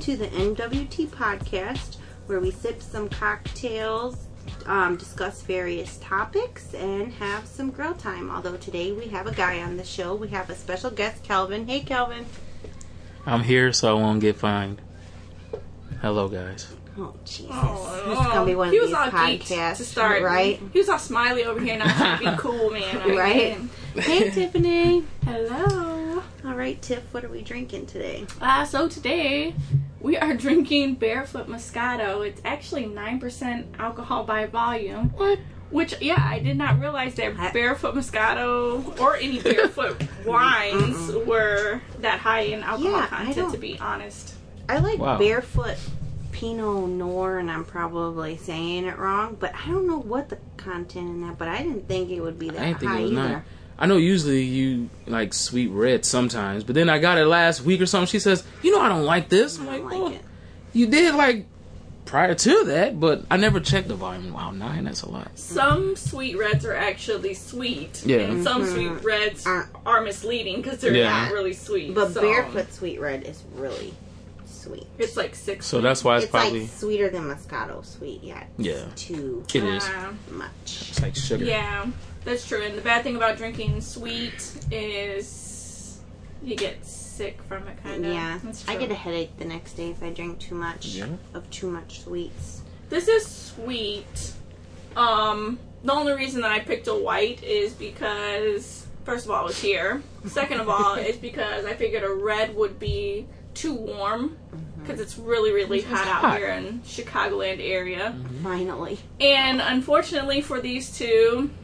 welcome to the NWT podcast, where we sip some cocktails, um, discuss various topics, and have some grill time. Although today we have a guy on the show, we have a special guest, Calvin. Hey, Calvin. I'm here so I won't get fined. Hello, guys. Oh, Jesus. Oh, this is going to be one of he these all geeked podcasts, to start, right? He was all smiley over here, not trying to be cool, man. Right. Hey, Tiffany. Hello. All right, Tiff, what are we drinking today? Uh, so today we are drinking Barefoot Moscato. It's actually nine percent alcohol by volume. What? Which, yeah, I did not realize that I- Barefoot Moscato or any Barefoot wines were that high in alcohol Yeah, content. To be honest, I like Wow. barefoot Pinot Noir, and I'm probably saying it wrong, but I don't know what the content in that. But I didn't think it would be that I didn't think high it was either. nine. I know usually you like sweet red sometimes, but then I got it last week or something. She says, "You know I don't like this." I'm I like, well, like it. you did like prior to that, but I never checked the volume. Wow, nine, that's a lot. some sweet reds are actually sweet, Yeah. and some Mhm. sweet reds Uh, are misleading because they're Yeah. not really sweet. But so barefoot sweet red is really sweet. it's like six. So that's why it's, It's probably like sweeter than Moscato sweet. Yeah. It's Yeah. Too it is. Uh, much. It's like sugar. Yeah, that's true. And the bad thing about drinking sweet is you get sick from it, kind of. Yeah. that's I get a headache the next day if I drink too much Yeah. of too much sweets. This is sweet. Um, the only reason that I picked a white is because first of all, it's here. Second of all, is because I figured a red would be too warm because it's really, really hot out here in Chicagoland area. Finally. And unfortunately for these two, Yeah.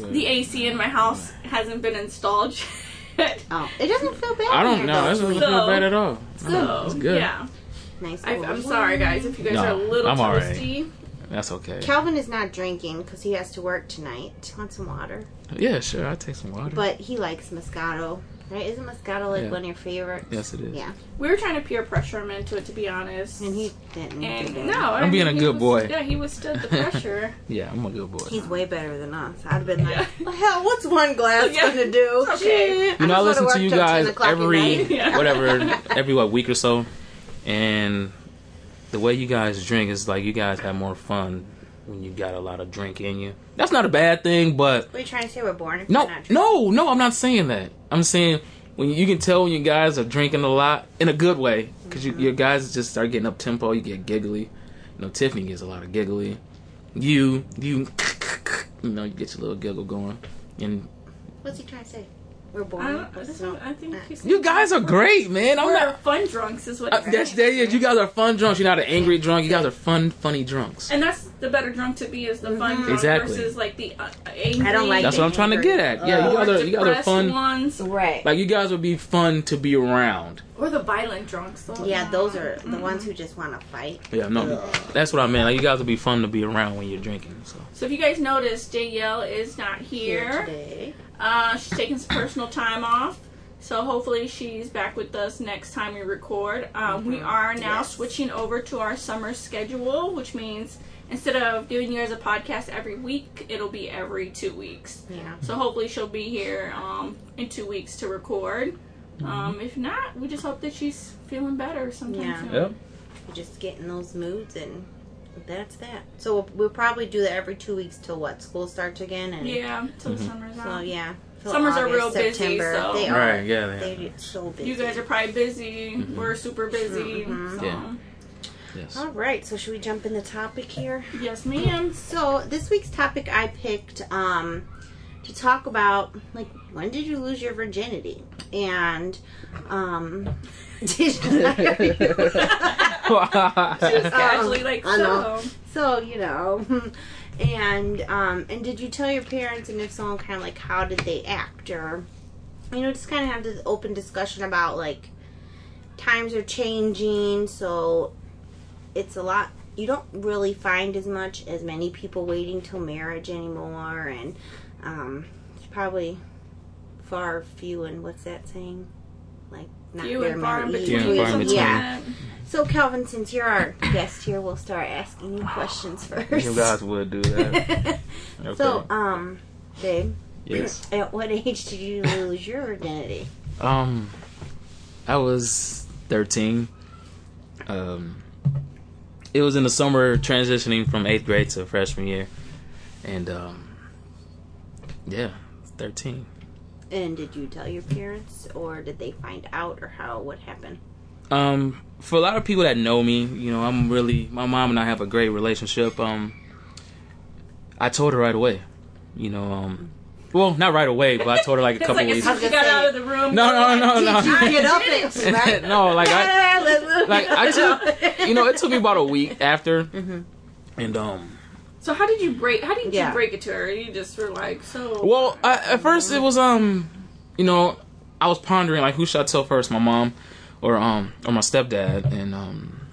The AC in my house hasn't been installed yet. Oh, it doesn't feel bad. I don't know. It doesn't sweet. feel So- bad at all. good. No, It's good. Yeah. Nice. I, I'm sorry, guys, if you guys No, are a little I'm alright. toasty. That's okay. Calvin is not drinking because he has to work tonight. Want some water? Yeah, sure. I'll take some water. But he likes Moscato. Right? Isn't Moscato like Yeah. one of your favorites? yes, it is. Yeah. We were trying to peer pressure him into it, to be honest. And he didn't. And do no, that. I I'm being mean, a he good was- boy. Yeah, he withstood the pressure. Yeah, I'm a good boy. He's way better than us. I'd have been like, Yeah. "The hell, what's one glass Yeah. gonna do? Okay. Shit. You know, I I'm listen gonna to you work till 10 guys o'clock at every night. Yeah. whatever every what week or so, and the way you guys drink is like you guys have more fun when you got a lot of drink in you. That's not a bad thing, but What are you trying to say? We're born if no, we're not drinking? no, no. I'm not saying that. I'm saying when you can tell when you guys are drinking a lot in a good way because you, mm-hmm. your guys just start getting up tempo. You get giggly. You know, Tiffany gets a lot of giggly. You, you, you know, you get your little giggle going, and What's he trying to say? We're born. I, don't, I, think you guys are great, man. I'm We're not. fun drunks, is what. Uh, he's that's saying. there is. You guys are fun drunks. You're not an angry drunk. You guys are fun, funny drunks. And that's the better drunk to be is the fun drunk Exactly. versus like the uh, angry. I don't like That's what I'm trying to get at. Yeah, you or guys are you guys are fun. ones Right. Like you guys would be fun to be around. Or the violent drunks. Though. yeah, those are the ones who just want to fight. Yeah, no, that's what I meant. Like you guys will be fun to be around when you're drinking. So So if you guys notice, Danielle is not here. here today. Uh, she's taking some personal time off. So hopefully she's back with us next time we record. Um, We are now Yes. switching over to our summer schedule, which means instead of doing yours a podcast every week, it'll be every two weeks. Yeah. So hopefully she'll be here um, in two weeks to record. Um, if not, we just hope that she's feeling better sometime Yeah. soon. yep. You just get in those moods and that's that. So we'll, we'll probably do that every two weeks till what school starts again and Yeah, till the summer's out. So yeah. till Summers are August, real busy, September. so- They are. Right. Yeah. They yeah. get so busy. You guys are probably busy. We're super busy. Mhm. So. Yeah. Yes. All right. So should we jump in the topic here? Yes, ma'am. So this week's topic I picked um, to talk about like when did you lose your virginity and um, did Just casually, like I know. so. so you know and um, and did you tell your parents and if so kind of like how did they act or you know just kind of have this open discussion about like times are changing so it's a lot you don't really find as much as many people waiting till marriage anymore and um it's probably far few and what's that saying like not Few very and far in many. Few and far between. yeah so calvin since you're our guest here we'll start asking you questions first You guys would do that. Okay. so um babe yes. at what age did you lose your virginity Um, I was 13, Um, it was in the summer transitioning from eighth grade to freshman year, and um, yeah, thirteen. And did you tell your parents, or did they find out, or how? What happened? Um, for a lot of people that know me, you know, I'm really my mom and I have a great relationship. Um, I told her right away, you know, um, well, not right away, but I told her like a couple like as weeks. soon as got out of the room. No, no, no, no. Did get up and no, like I, Let's- like I took, you know, it took me about a week after, and um, So how did you break? How did Yeah. you break it to her? You just were like, so. well, I, at first it was um, you know, I was pondering like who should I tell first, my mom or um or my stepdad, and um,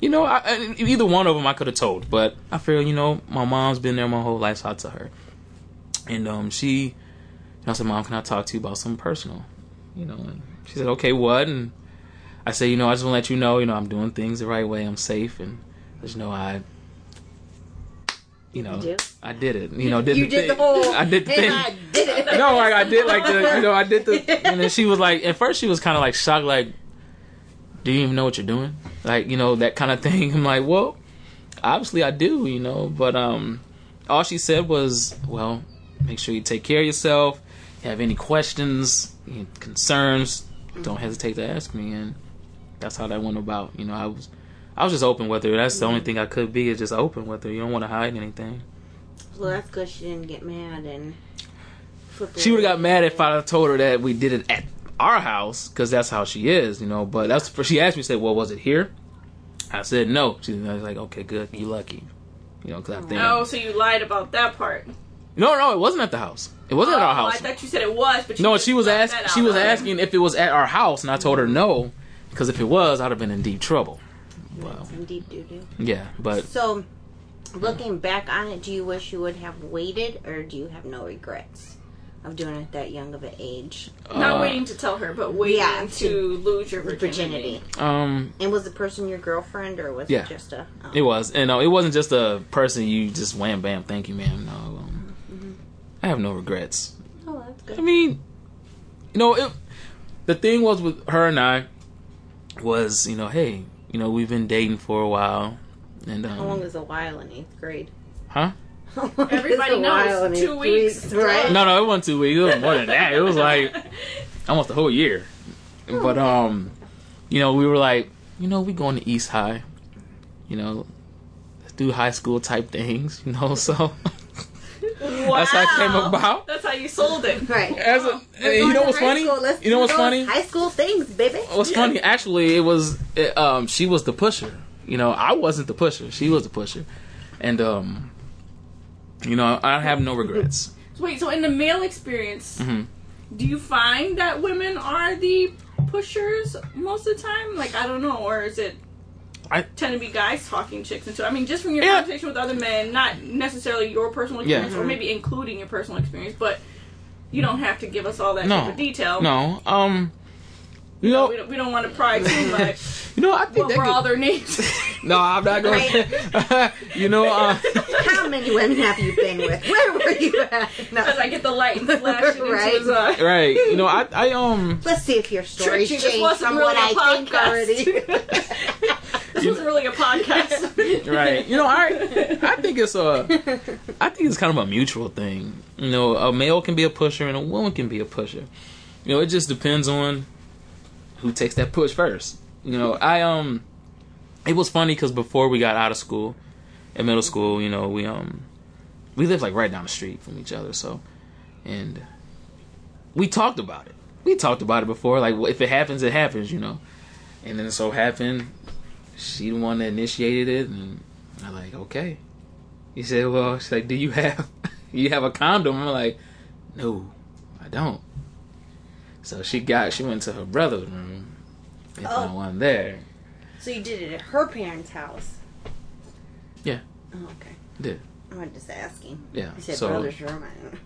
you know, I, I, either one of them I could have told, but I feel you know my mom's been there my whole life, so I tell her, and um, she, I said, Mom, can I talk to you about something personal? You know, and she said, Okay, what? And I said, you know, I just want to let you know, you know, I'm doing things the right way, I'm safe, and just know I. You know, You? I did it. You know, did you the did the whole. I did the thing. I did it. No, like I did like the you know I did the and then she was like at first she was kind of like shocked like do you even know what you're doing like you know that kind of thing I'm like well obviously I do you know but um all she said was well make sure you take care of yourself have any questions concerns don't hesitate to ask me and that's how that went about you know I was I was just open with her that's the only thing I could be is just open with her you don't want to hide anything Well, that's good. She didn't get mad and. She would have got mad if I told her that we did it at our house because that's how she is, you know. But that's for, she asked me, said, "Well, was it here?" I said, "No." She was like, "Okay, good. You lucky." You know, because I think Oh, so you lied about that part. no, no, it wasn't at the house. It wasn't at our oh, house. I thought you said it was, but you No, she was asking. She was asking if it was at our house, and I told her no, because if it was, I'd have been in deep trouble. Well, Some deep doo doo. yeah, but So, looking back on it, do you wish you would have waited, or do you have no regrets of doing it that young of an age? Not uh, waiting to tell her, but waiting Yeah, to, to- lose your virginity. Virginity. um, And was the person your girlfriend, or was Yeah. it just a? oh. It was, and uh, it wasn't just a person you just wham bam, thank you, ma'am. No, um, I have no regrets. Oh, that's good. I mean, you know, it, the thing was with her and I was, you know, hey, you know, we've been dating for a while, and um, How long is a while in eighth grade? huh? Everybody knows, two in two eighth weeks. right? No, no, it wasn't two weeks. It was more than that. It was like almost a whole year. But um, you know, we were like, you know, we going to East High, you know, do high school type things, you know. So Wow. That's how it came about. That's how you sold it. Right. as a, We're and going you know what's funny? Let's You know what's funny? High school things, baby. What's funny? Actually, it was it, um she was the pusher. You know, I wasn't the pusher. She was the pusher, and um, you know, I have no regrets. So wait, so in the male experience, Mhm. do you find that women are the pushers most of the time? Like I don't know, or is it I- tend to be guys talking chicks into? I mean, just from your Yeah. conversation with other men, not necessarily your personal Yeah. experience, or maybe including your personal experience, but you don't have to give us all that No. type of detail. No, um, you we know, don't, we don't want to pry too much. you know, I think what that could- all their names? No, I'm not going. to You know, uh, How many women have you been with? Where were you at? No. I get the light flashing Right. into his eye. right? You know, I, I um, Let's see if your story's Tricky, changed from really what a I think already. This wasn't really a podcast. right? You know, I, I think it's a, I think it's kind of a mutual thing. You know, a male can be a pusher and a woman can be a pusher. You know, it just depends on who takes that push first. You know, I um, it was funny because before we got out of school, in middle school, you know, we um, we lived like right down the street from each other, so, and we talked about it. We talked about it before, like if it happens, it happens, you know. And then it so happened, she the one that initiated it, and I'm like, okay. He said, well, she's like, do you have, you have a condom? I'm like, no, I don't. So she got, she went to her brother's room and Oh. found one there. so you did it at her parents' house? Yeah. Oh, okay. Did. I'm just asking. Yeah. You said so, brother's room. I don't know.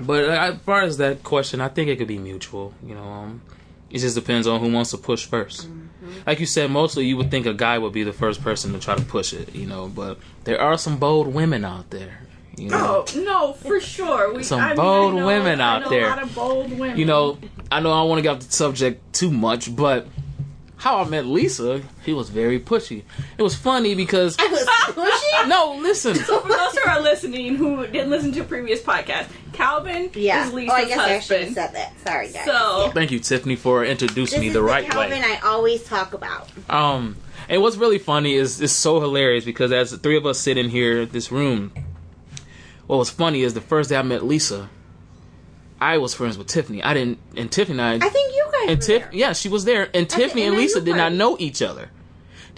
But uh, as far as that question, I think it could be mutual. You know, um, it just depends on who wants to push 1st mm-hmm. Like you said, mostly you would think a guy would be the first person to try to push it. You know, but there are some bold women out there. You know, Oh no, for sure. We, Some I mean, bold I know- women out there. A lot of bold women. you know, I know I don't want to get off the subject too much, but How I Met Lisa, he was very pushy. It was funny because was pushy. no, listen. So for those who are listening who didn't listen to a previous podcast, Calvin Yeah. is oh, Lisa's I guess I should have husband. said that. Sorry, guys. So Thank you, Tiffany, for introducing this me is the right Calvin way. Calvin, I always talk about. Um, and what's really funny is it's so hilarious because as the three of us sit in here, this room, what was funny is the first day I met Lisa, I was friends with Tiffany. I didn't, and Tiffany and I, I think you guys and were Tiff, yeah, she was there, and Tiffany and and Lisa did not know each other.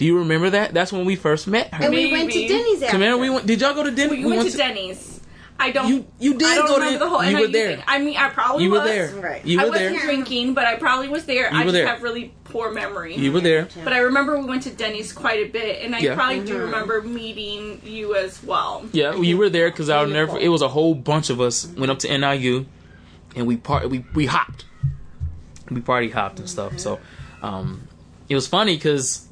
Do you remember that? That's when we first met her. And we went to Denny's after. Remember we went? Did y'all go to Denny's? we went to Denny's. I don't. You- you did I don't go to- the whole. you were I- there. I mean, I probably You were was. there. Right. You I were wasn't there. drinking, but I probably was there. You I just there. have really poor memory. You were there. But I remember we went to Denny's quite a bit, and I Yeah. probably do Mhm. remember meeting you as well. Yeah, you were there because I'll never. It was a whole bunch of us went up to NIU, and we part we we hopped, we party hopped and stuff. So, um, it was funny because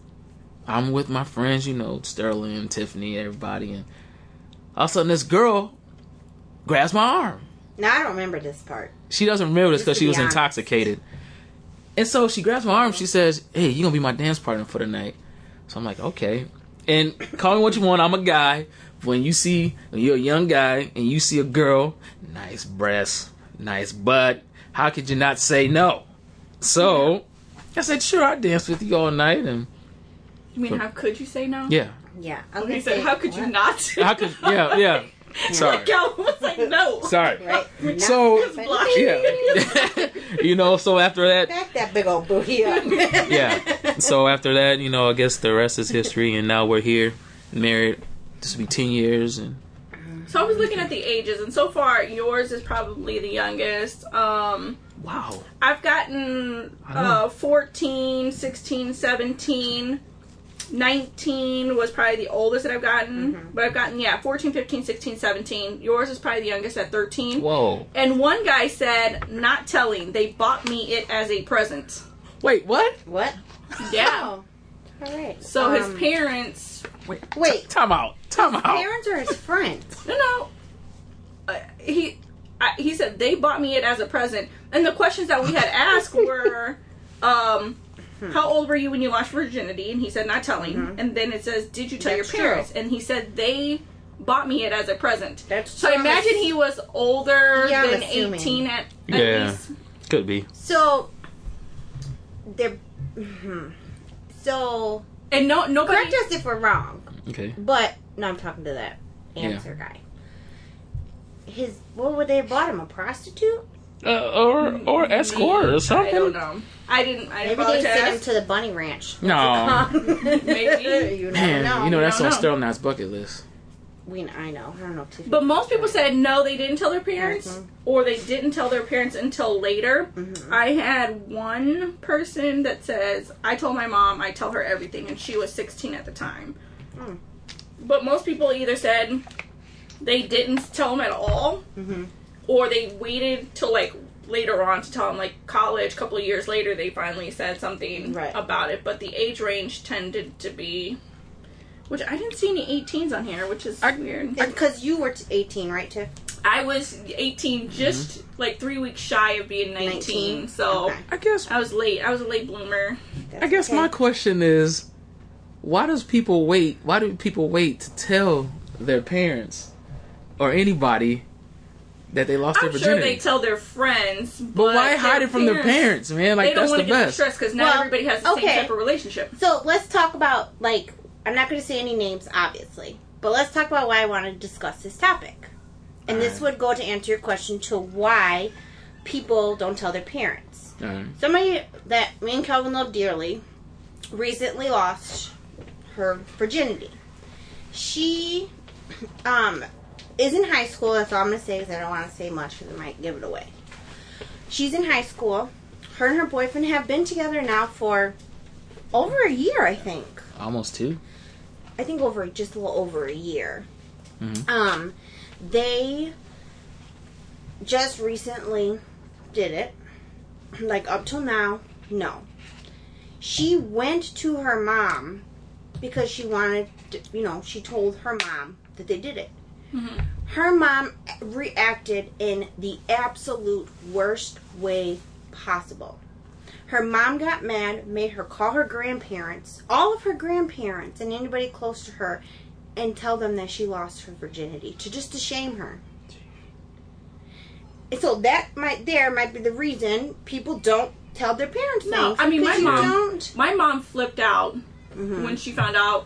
I'm with my friends, you know, Sterling, Tiffany, everybody, and all of a sudden this girl grabs my arm. No, I don't remember this part. She doesn't remember this because she be was honest. intoxicated. And so she grabs my arm. She says, "Hey, you gonna be my dance partner for the night?" So I'm like, "Okay." And call me what you want. I'm a guy. When you see when you're a young guy and you see a girl, nice breasts, nice butt, how could you not say no? So I said, "Sure, I'll dance with you all night." And You mean, how could you say no? yeah, Yeah. I was He gonna said, say, "How could you what? not?" how could? Yeah, yeah. Sorry, Calvin was like, "No." sorry. Right. Not- So Block. yeah, you know. So after that, Back that big old booty up. yeah. So after that, you know, I guess the rest is history, and now we're here, married. This will be ten years, and So I was looking at the ages, and so far yours is probably the youngest. Um, wow, I've gotten I don't know. uh, 14, 16, 17, 19 was probably the oldest that I've gotten. Mm-hmm. But I've gotten, yeah, 14, 15, 16, 17. Yours is probably the youngest at 13. whoa. And one guy said, not telling, they bought me it as a present. Wait, what? what? Yeah. Oh. All right. So Um, his parents, Wait, Wait. time out, time out. Parents or his friends? no, no, uh, he, I, he said they bought me it as a present. And the questions that we had asked were, um, how old were you when you lost virginity? And he said, not telling. And then it says, did you tell That's your parents? And he said, they bought me it as a present. That's So I imagine he was older Yeah, than 18 at, at Yeah. least. Could be. So they're. mhm. So And no, nobody. correct us if we're wrong, Okay. but no, I'm talking to that answer guy. His what would they have bought him? A prostitute? Uh, or or escort or something. I don't know. I didn't. I Maybe didn't they sent him to the bunny ranch. No. Maybe. you never Man, know. you know that's don't on know. Sterling Knight's bucket list. We, I know. I don't know. Too But most people said no, they didn't tell their parents, Mhm. or they didn't tell their parents until later. Mhm. I had one person that says, I told my mom, I tell her everything, and she was 16 at the time. Hmm. But most people either said they didn't tell them at all, hmm or they waited till like later on to tell them, like college, a couple of years later, they finally said something Right. about it. But the age range tended to be. Which I didn't see any 18s on here, which is I- weird. Because you were 18, right, Tiff? I was 18, mm-hmm. just like three weeks shy of being 19. 19? So Okay. I guess. I was late. I was a late bloomer. That's I guess okay. my question is, why does people wait? Why do people wait to tell their parents or anybody that they lost I'm their sure virginity? they tell their friends, but, but why hide it from their parents, man? Like they don't that's want the to get the best. stress because not Well, everybody has the okay. same type of relationship. So let's talk about like I'm not going to say any names, obviously, but let's talk about why I want to discuss this topic. And this would go to answer your question to why people don't tell their parents. Alright. Somebody that me and Calvin love dearly recently lost her virginity. She um is in high school. That's all I'm gonna say because I don't want to say much because it might give it away. She's in high school. Her and her boyfriend have been together now for over a year, I think. Almost two. I think over just a little over a year. Mhm. Um, they just recently did it. Like up till now, no. She went to her mom because she wanted, to, you know, she told her mom that they did it. Mhm. Her mom reacted in the absolute worst way possible. Her mom got mad, made her call her grandparents, all of her grandparents, and anybody close to her, and tell them that she lost her virginity to just to shame her. And so that might there might be the reason people don't tell their parents No, things. I mean, my mom- don't. My mom flipped out Mhm. when she found out.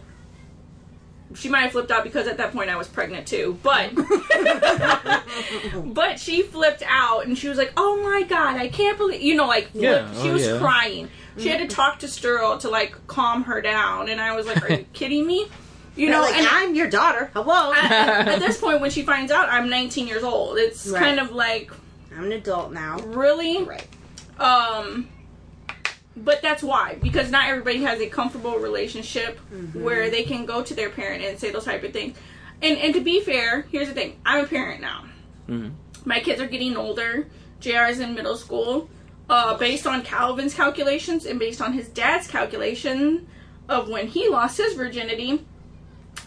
She might have flipped out because at that point I was pregnant too, but but she flipped out and she was like, "Oh my god, I can't believe you know like Yeah, flipped. she oh, was yeah. crying. She had to talk to Sterl to like calm her down, and I was like, "Are you kidding me?" You know, like and I'm your daughter. Hello, at, at- at this point when she finds out I'm 19 years old, it's Right. kind of like I'm an adult now. really Right. um, but that's why because not everybody has a comfortable relationship where they can go to their parent and say those type of things. And and to be fair, here's the thing: I'm a parent now. Mhm. My kids are getting older. Jr. is in middle school. Uh, based on Calvin's calculations and based on his dad's calculation of when he lost his virginity,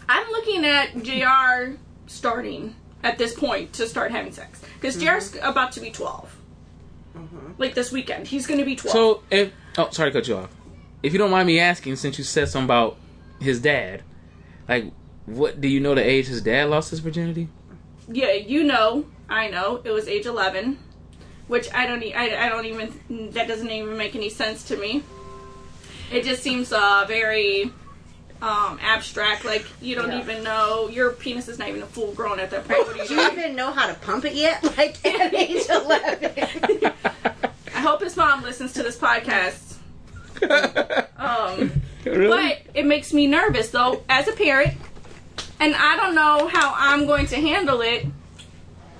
I'm looking at Jr. starting at this point to start having sex because Jr.'s about to be 12 like this weekend. He's going to be 12. So if oh sorry to cut you off. If you don't mind me asking, since you said something about his dad, like what do you know the age his dad lost his virginity? yeah, you know, I know. It was age 11, which I don't e- I, I don't even that doesn't even make any sense to me. It just seems uh very um abstract like you don't Yeah. even know your penis is not even a full grown at that point. What are you Do you even know how to pump it yet? Like at age 11. I hope his mom listens to this podcast. Um really? But it makes me nervous though, as a parent, and I don't know how I'm going to handle it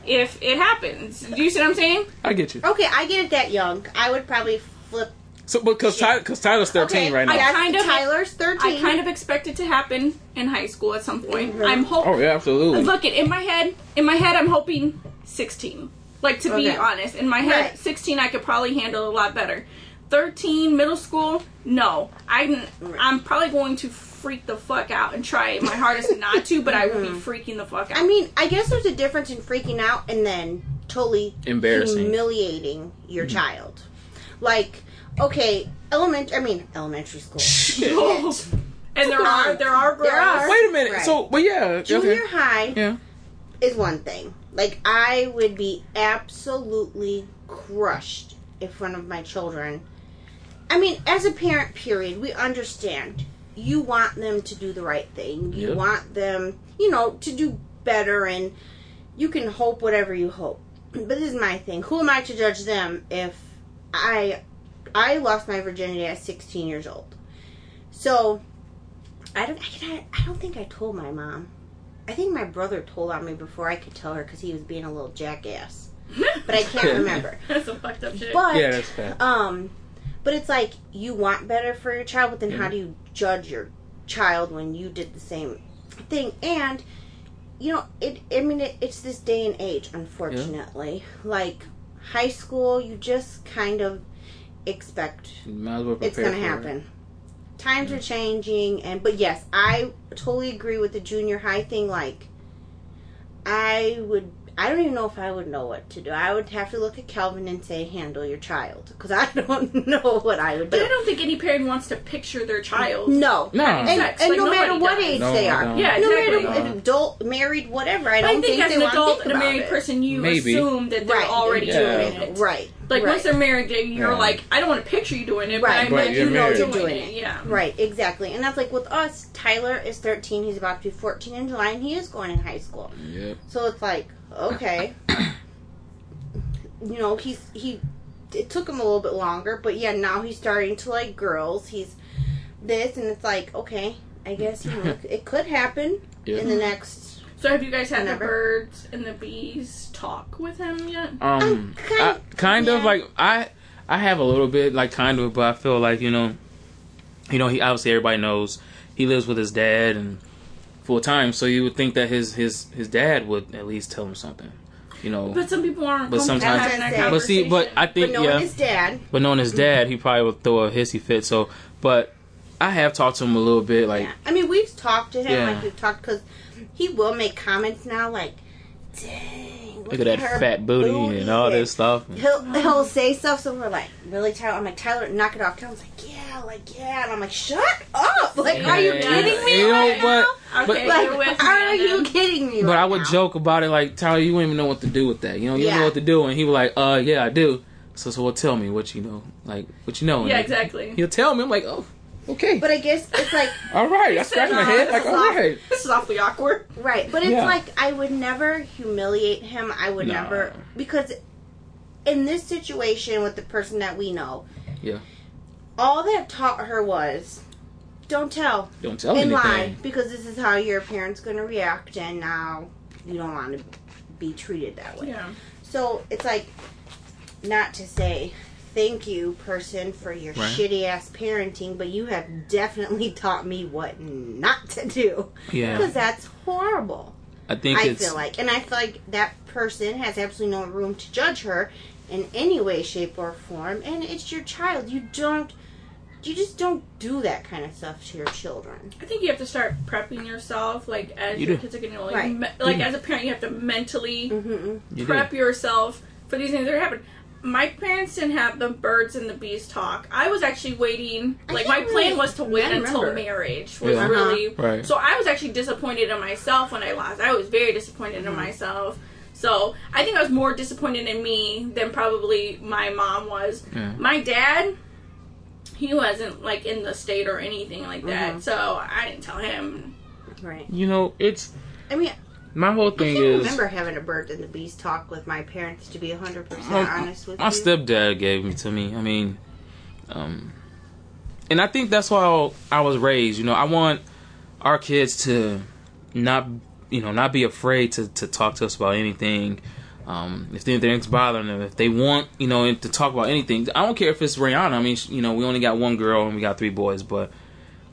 if it happens. Do you see what I'm saying? I get you. okay, I get it that young. I would probably flip. So because Tyler, cause Tyler's thirteen Okay, right now. yes, kind of- Tyler's 13. I kind of expect it to happen in high school at some point. I'm hoping. oh yeah, absolutely. Look, it in my head. In my head, I'm hoping 16. Like to be honest, in my head, Right. 16 I could probably handle a lot better. 13, middle school, no. I'm I'm probably going to freak the fuck out and try my hardest not to, but I will be freaking the fuck out. I mean, I guess there's a difference in freaking out and then totally Embarrassing. humiliating your Mm-hmm. child. Like, okay, element. I mean, elementary school. and there are there are girls. There are. Wait a minute. Right. So, but yeah, Junior okay. high Yeah. is one thing. Like, I would be absolutely crushed if one of my children. I mean, as a parent, period, we understand. You want them to do the right thing. You Yep. want them, you know, to do better, and you can hope whatever you hope. But this is my thing. Who am I to judge them if I I lost my virginity at 16 years old? So I don't I, I don't think I told my mom. I think my brother told on me before I could tell her because he was being a little jackass. But I can't remember. That's some fucked up shit. But Yeah, that's fair. um, but it's like you want better for your child, but then how Mhm. do you judge your child when you did the same thing? And you know, it. I mean, it, it's this day and age, unfortunately. Like high school, you just kind of expect well it's going to for it. happen. Times are changing, and but yes, I totally agree with the junior high thing. Like, I would. I don't even know if I would know what to do. I would have to look at Calvin and say, "Handle your child," because I don't know what I would do. But I don't think any parent wants to picture their child. no, No. and, Sex, and like, no matter what does. age No, they are, don't. Yeah, no exactly. matter if adult, married, whatever. I I don't think, think, as they an want to adult think and a married it. person, you Maybe. assume that they're Right, already Yeah. doing it. Right, Like right. once they're married, you're Right. like, I don't want to picture you doing it, Right, but I but bet you're you know married. doing, Doing it. it. Yeah. Right, exactly. And that's like with us, Tyler is 13, he's about to be 14 in July, and he is going in high school. Yep. So it's like, okay. you know, he's, he, it took him a little bit longer, but yeah, now he's starting to like girls. He's this, and it's like, okay, I guess, you know, it could happen Yeah. in the next. So have you guys had Whenever. the birds and the bees talk with him yet? Um, kind- I, kind of like I, I have a little bit like kind of, but I feel like you know, you know, he obviously everybody knows he lives with his dad and full time, so you would think that his his his dad would at least tell him something, you know. But some people aren't But comfortable sometimes- having that But see, but I conversation. think But knowing yeah, his dad, but knowing his dad, he probably would throw a hissy fit. So, but I have talked to him a little bit, like yeah. I mean, we've talked to him, Yeah. like we've talked, because he will make comments now, like, dang. Look at that her fat booty, and all this stuff. He'll he'll say stuff, so we're like, really, Tyler? I'm like, Tyler, knock it off. Tyler's like, yeah, like yeah, and I'm like, shut up! Like, are you kidding me? you know, right now? but- Okay, Like, you're with me. are then. you kidding me? But right I would now? joke about it like Tyler, you wouldn't even know what to do with that. You know, you don't Yeah. know what to do, and he was like, "Uh, yeah, I do." So, so, well, tell me what you know, like what you know. And Yeah, he- exactly. He'll tell me. I'm like, oh, okay, But I guess it's like all right. I scratch my head like, all right. This is awfully awkward. right, but it's Yeah. like I would never humiliate him. I would No. never because in this situation with the person that we know, Yeah. All that taught her was don't tell Don't tell and me lie anything. because this is how your parents going to react, and now you don't want to be treated that way. Yeah. So it's like not to say thank you, person, for your Right. shitty ass parenting, but you have definitely taught me what not to do Yeah, because that's horrible. I think I it's feel like, and I feel like that person has absolutely no room to judge her in any way, shape, or form. And it's your child. You don't, you just don't do that kind of stuff to your children. I think you have to start prepping yourself, like as You your do. kids are getting older. Right. Me- like You- as a parent, you have to mentally Mm-hmm. you prep do. yourself for these things that are happening. My parents didn't have the birds and the bees talk. I was actually waiting. Like my can't plan really- was to wait until remember. marriage was Yeah. really. Right. So I was actually disappointed in myself when I lost. I was very disappointed Mm-hmm. in myself. So I think I was more disappointed in me than probably my mom was. Yeah. My dad, he wasn't like in the state or anything like that. Mhm. So I didn't tell him. Right. You know, it's I mean, my whole I thing can't is remember having a bird and the bees talk with my parents. To be hundred percent honest with my you, my stepdad gave me to me. I mean, um, and I think that's why I was raised. You know, I want our kids to not, you know, not be afraid to, to talk to us about anything. Um, if anything's bothering them, if they want, you know, to talk about anything, I don't care if it's Rihanna. I mean, you know, we only got one girl and we got three boys, but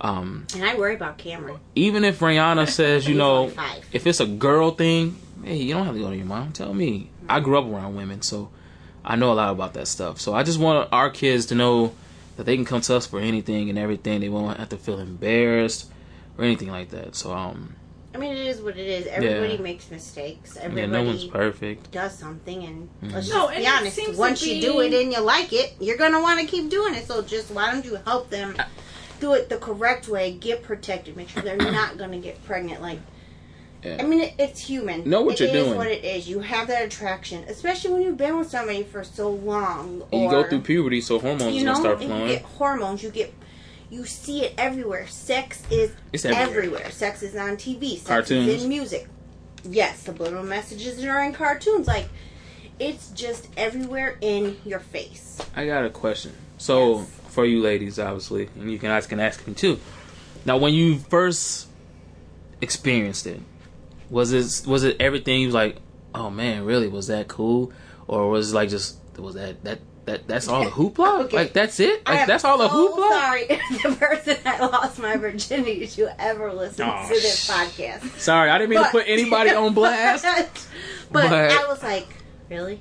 um, and I worry about Cameron. even if Rihanna says, you know, if it's a girl thing, hey, you don't have to go to your mom. Tell me. I grew up around women, so I know a lot about that stuff. So I just want our kids to know that they can come to us for anything and everything. They won't have to feel embarrassed or anything like that. So um, I mean, it is what it is. Everybody Yeah. makes mistakes. yeah, Everybody no one's perfect. does something, and Mm-hmm. let's No, just and be honest. seems to Once you do it and you like it, you're gonna want to keep doing it. So just why don't you help them do it the correct way? Get protected. Make sure they're not gonna get pregnant. Like, Yeah. I mean, it, it's human. Know what It you're is doing. what it is. You have that attraction, especially when you've been with somebody for so long. And you go through puberty, so hormones you gonna know, start and you flowing. get hormones. You get. You see it everywhere. Sex is It's everywhere. everywhere. Sex is on TV. Sex Cartoons. is in music. Yes, subliminal messages are in cartoons. Like, it's just everywhere in your face. I got a question. So Yes. for you ladies, obviously, and you can ask can ask me too. Now, when you first experienced it, was it was it everything? You was like, oh man, really? Was that cool? Or was it like just was that that that that's all the hoopla? Okay. Like that's it? Like am that's all the hoopla? Sorry, the person that lost my virginity to ever listen Oh, to this sh- podcast. Sorry, I didn't mean But- to put anybody on blast. but, But- I was like, really?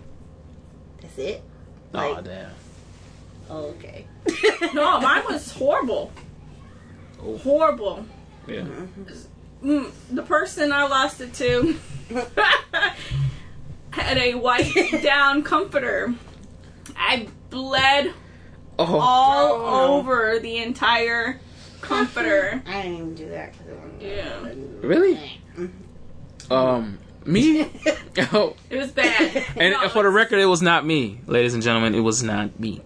That's it? oh damn. oh, okay. No, mine was horrible. Oh. Horrible. Yeah. Mm, the person I lost it to had a white down comforter. I bled Oh, all Oh, over the entire comforter. I didn't even do that. 'cause it was- Yeah. really? Um, me? oh, It was bad. and No, for the record, it was not me, ladies and gentlemen. It was not me.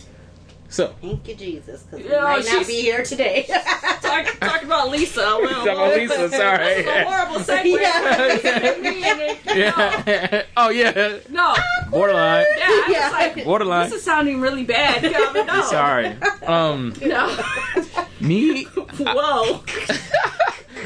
So. Thank you, Jesus, because we Yeah, might not be here today. talk, talk about Lisa. Well, Talk about Lisa, sorry. This is a horrible segue. Yeah. Yeah. oh yeah. No. Borderline. Yeah, I was Yeah. like, Borderline. this is sounding really bad. Calvin, no. Sorry. Um, No. me. Whoa.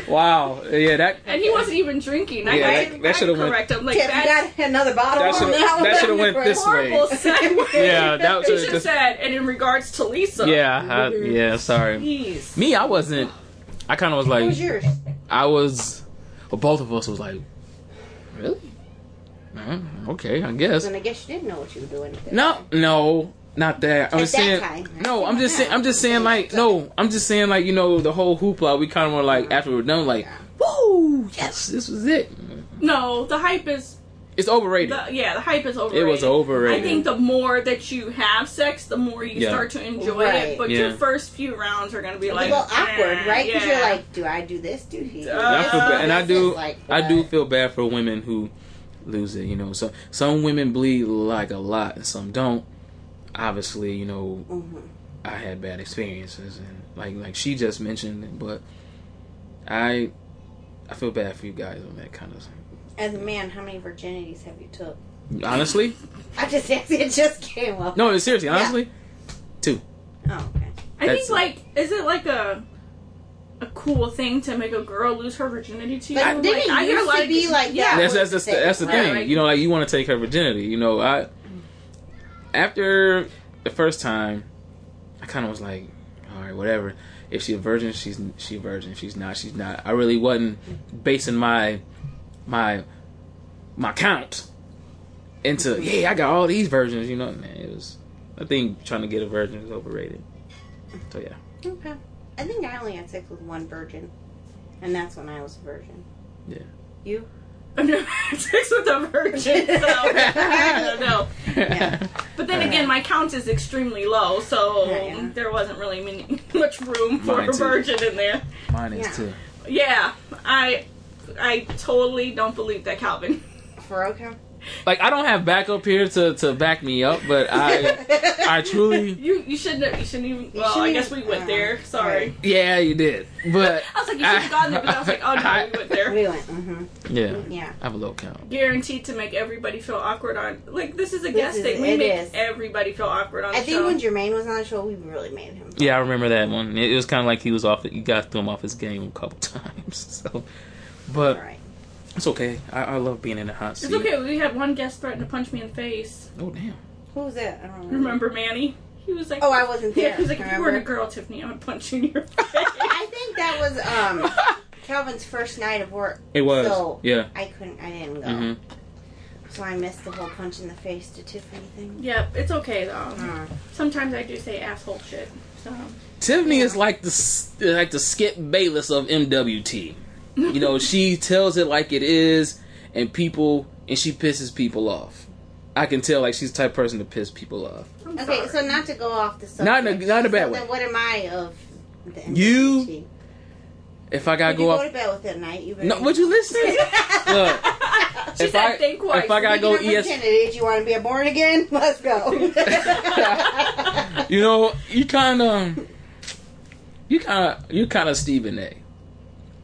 Wow. Yeah. That. And he wasn't even drinking. I, Yeah, I, that- that should've went- correct him. Like, Kev, that's got another bottle? That should've- Now that went this way. Yeah. That He was should have just. said, and in regards to Lisa. Yeah. I, yeah. Sorry. Jeez. Me. I wasn't. I kind of was What like. was yours? I was. Well, both of us was like. Really. Uh, okay. I guess. Then I guess you didn't know what you were doing. No, no, not that. I'm At that saying time. no. I'm just saying. I'm just saying like no. I'm just saying like you know the whole hoopla. We kind of were like after we were done like, woo, yes, this was it. No, the hype is It's overrated. The, yeah, the hype is overrated. It was overrated. I think the more that you have sex, the more you Yeah. start to enjoy Right. it. But Yeah. your first few rounds are gonna be It's like a little awkward, eh, right? Because yeah. you're like, do I do this? Do he? Do Uh, I this? feel bad, and I do. like, I do feel bad for women who lose it. You know, so some women bleed like a lot, and some don't. Obviously, you know, Mhm. I had bad experiences, and like like she just mentioned, but I I feel bad for you guys on that kind of. As a man, how many virginities have you took? Honestly, I just it just came up. no, seriously, Yeah. honestly, two. Oh, okay. I That's- think like, is it like a a cool thing to make a girl lose her virginity to you? But didn't I hear a used to of be like yeah. that? that's that's that's the, that's the Right, thing. right. You know, like you want to take her virginity. You know, I after the first time, I kind of was like, all right, whatever. If she's a virgin, she's she a virgin. If she's not, she's not. I really wasn't basing my my my count into yeah, I got all these virgins. You know, man, it was. I think trying to get a virgin is overrated. So yeah, Okay. I think I only had sex with one virgin, and that's when I was a virgin. Yeah. You? I've never had sex with a virgin, so I don't know. Yeah. But then again, my count is extremely low, so Yeah. there wasn't really many, much room for Mine a too. virgin in there. mine is Yeah. too. Yeah, I I totally don't believe that Calvin. For okay. Like I don't have backup here to to back me up, but I I truly You you shouldn't you shouldn't even. Well, I shouldn't guess we went uh, there. Sorry. yeah, you did, but I was like, you should have gone there, but I was like, oh no, we went there. We went. Mm-hmm. Yeah, Yeah. I have a low count. Guaranteed to make everybody feel awkward on. Like this is a guest is- thing. We it make is. everybody feel awkward on. I the think show. when Jermaine was on the show, we really made him. Yeah, I remember that one. It, it was kind of like he was off. You guys threw him off his game a couple times. So, but All right. It's okay. I, I love being in the hot seat. It's okay. We had one guest threaten to punch me in the face. Oh damn. Who was that? I don't remember. Remember Manny? He was like, Oh, I wasn't there. yeah. He was like, if you weren't a girl, Tiffany, I would punch you in your face. I think that was um Calvin's first night of work. It was. So yeah. I couldn't. I didn't go. hmm So I missed the whole punch in the face to Tiffany thing. Yep, it's okay though. Uh, Sometimes I do say asshole shit. So Tiffany is like the like the Skip Bayless of MWT. You know, she tells it like it is, and people and she pisses people off. I can tell like she's the type of person to piss people off. I'm okay, sorry. so not to go off the subject. Not in a- not in a bad so way. Then what am I of? The You- If I gotta If go go off, to bed with it at night. You better. no, would you listen? Look, she if said, I- think twice. if I got- Speaking go of ES virginity, you want to be a born again? Let's go. you know, you kind of, you kind of, you kind of Stephen A.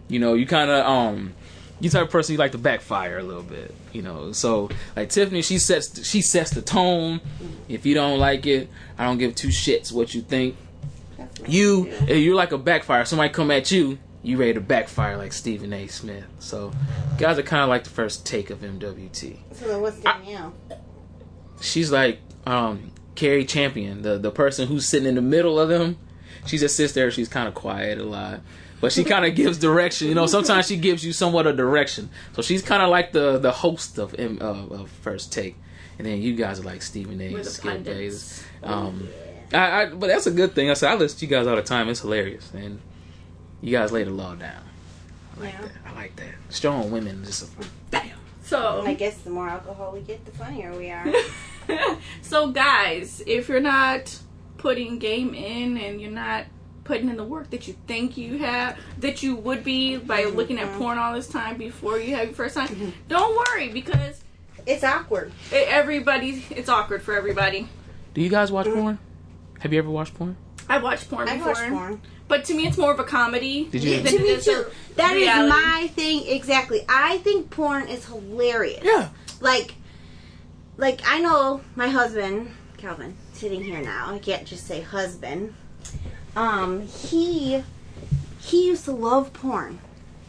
You know, you kind of, um, you type of person you like to backfire a little bit. You know, so like Tiffany, she sets she sets the tone. If you don't like it, I don't give two shits what you think. You, you're like a backfire. Somebody come at you, you ready to backfire like Stephen A. Smith. So, guys are kind of like the first take of MWT. So what's Danielle? she's like um Cari Champion, the the person who's sitting in the middle of them. She just sits there. She's kind of quiet a lot, but she kind of gives direction. You know, sometimes she gives you somewhat of direction. So she's kind of like the the host of uh, of First Take, and then you guys are like Stephen A. And Skip pundits. Bayless. Um, I, I but that's a good thing. I said I listen to you guys all the time. It's hilarious, and you guys lay the law down. I like Yeah. that. I like that. Strong women, just damn. So I guess the more alcohol we get, the funnier we are. so guys, if you're not putting game in and you're not putting in the work that you think you have that you would be by mm-hmm. looking at porn all this time before you have your first time, mm-hmm. don't worry because It's awkward. it, everybody it's awkward for everybody. Do you guys watch mm-hmm. porn? Have you ever watched porn? I watched porn I before, watch porn. but to me it's more of a comedy. Did you- than to me too. a That is reality. my thing exactly. I think porn is hilarious. Yeah. Like, like I know my husband Calvin sitting here now. I can't just say husband. Um, he he used to love porn.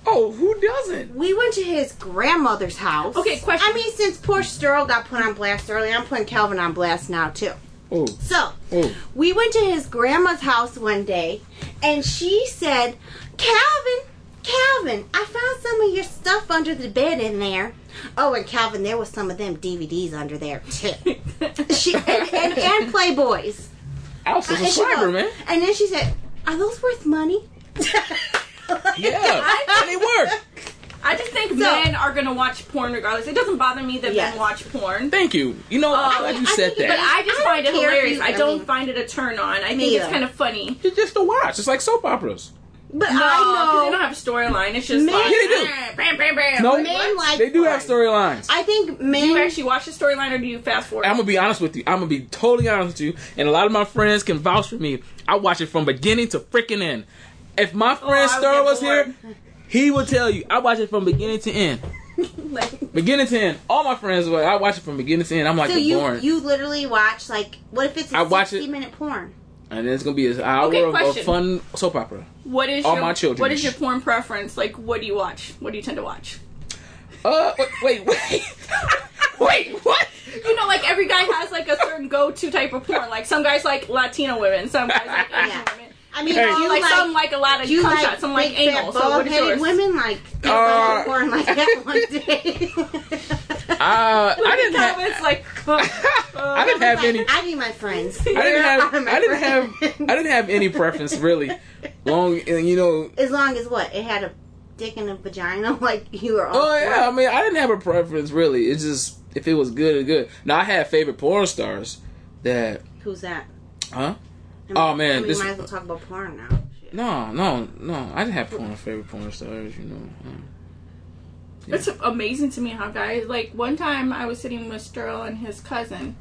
Oh, who doesn't? We went to his grandmother's house. Okay, question. I mean, since poor Sterl got put on blast early, I'm putting Calvin on blast now too. Oh, So, oh. we went to his grandma's house one day, and she said, Calvin, Calvin, I found some of your stuff under the bed in there. Oh, and Calvin, there was some of them DVDs under there too. She and, and, and Playboys. I was a And subscriber, man. And then she said, "Are those worth money?" Yeah, and they work. I just think So- men are gonna watch porn regardless. It doesn't bother me that Yes. men watch porn. Thank you. You know, I'm um, glad you I said that. But. I just I find it don't care if hilarious. you- I I don't mean- find it a turn on. I Me think it's kind of funny. It's just to watch. It's like soap operas. But No, because I they don't have a storyline. It's just Men- like Yeah, they do. Eh, bam, bam, bam. No, Men like they do have storylines. I think men. Do you actually watch the storyline or do you fast forward? I'm gonna be honest with you. I'm gonna be totally honest with you, and a lot of my friends can vouch for me. I watch it from beginning to freaking end. If my oh, friend Oh, Star was here, he would tell you I watch it from beginning to end. like, Beginning to end. All my friends, will. I watch it from beginning to end. I'm like so the you boring, you literally watch like what if it's a I watch 60 it- minute porn? And then it's gonna be an hour Okay, of, of fun soap opera. What is All your my children. What is your porn preference? Like, what do you watch? What do you tend to watch? Uh, wait, wait, wait, wait, what? You know, like every guy has like a certain go-to type of porn. Like some guys like Latino women, some guys like Asian women. I mean, Hey. do you like, like, some like a lot of you cum like shots, some like big, anal. So what is bald-headed yours? women like Uh, porn like that one day? Uh, I didn't have. Comments like. I didn't have any. I need my friends. I didn't have. I didn't have. I didn't have any preference really. Long, and you know. As long as what it had a dick and a vagina, like you were. all Oh for yeah, I mean, I didn't have a preference really. It's just if it was good, it's good. Now I had favorite porn stars that, Who's that? huh? I Oh, man, I mean, this- you might as well talk about porn now. Shit. No, no, no. I didn't have porn favorite porn stars. You know. Um, It's amazing to me how guys like one time I was sitting with Sterl and his cousin,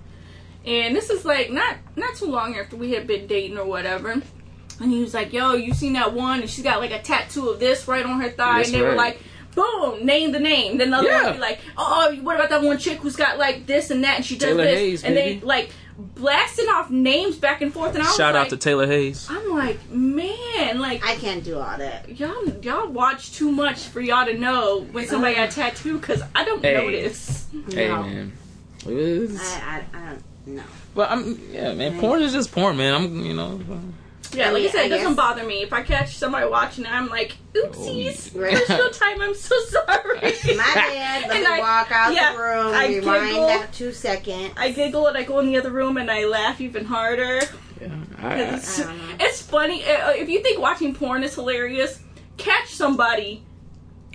and this is like not not too long after we had been dating or whatever. And he was like, "Yo, you seen that one? And she's got like a tattoo of this right on her thigh." That's and they were like, "Boom, name the name." Then the other Yeah. one would be like, "Oh, what about that one chick who's got like this and that, and she does Taylor this?" Hayes, and baby. they like blasting off names back and forth. And I was Shout like, out to Taylor Hayes. I'm like, man, like I can't do all that. y'all y'all watch too much for y'all to know when somebody got a tattoo because I don't Hey. notice. Hey No. man. I, I, I don't know. but I'm yeah, man. Porn is just porn, man. I'm you know. Yeah, like mean, I said, I it doesn't guess- bother me if I catch somebody watching it. I'm like, oopsies, Oh, yeah. personal time. I'm so sorry. My bad. Let And me I- walk out yeah, the room. I rewind giggle. that two seconds. I giggle and I go in the other room and I laugh even harder. Yeah, I, I, It's, I don't know. it's funny. Uh, If you think watching porn is hilarious, catch somebody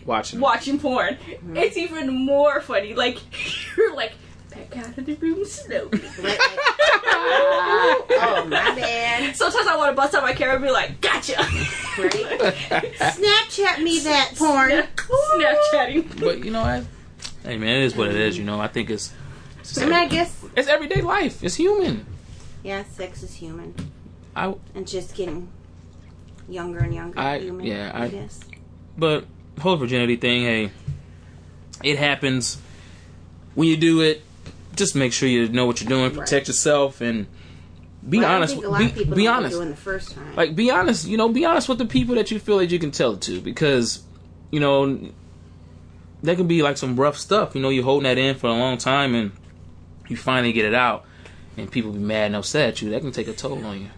watching. watching porn. Mm-hmm. It's even more funny. Like you're like back out of the room slowly. Like, oh, my bad. Sometimes I want to bust out my camera and be like, "Gotcha!" Right? Snapchat me that porn. Snapchatting. But you know what? Hey man, it is what it is. You know, I think it's it's, I mean, I guess, it's everyday life. It's human. yeah, sex is human. I And just getting younger and younger. I- human, yeah, I, I- guess. but whole virginity thing, hey, it happens. When you do it, just make sure you know what you're doing. Protect yourself and be Well, honest. I think a lot Be, of people be honest. doing the first time. like be honest you know be honest with the people that you feel that you can tell it to because you know that can be like some rough stuff you know you're holding that in for a long time and you finally get it out and people be mad and upset at you that can take a toll on you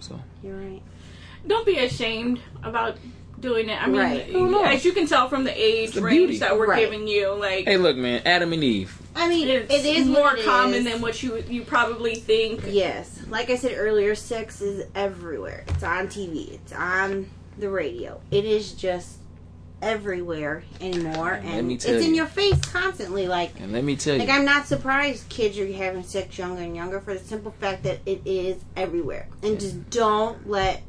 so You're right. Don't be ashamed about doing it. I mean, Right. Oh, no. as you can tell from the age the range beauty. that we're Right. giving you, like hey look man adam and eve I mean, it's it is more it common is. than what you you probably think. Yes, like I said earlier, sex is everywhere. It's on TV. It's on the radio. It is just everywhere anymore, Let and it's tell in your face constantly. Like, and let me tell you like I'm not surprised kids are having sex younger and younger for the simple fact that it is everywhere. And just don't let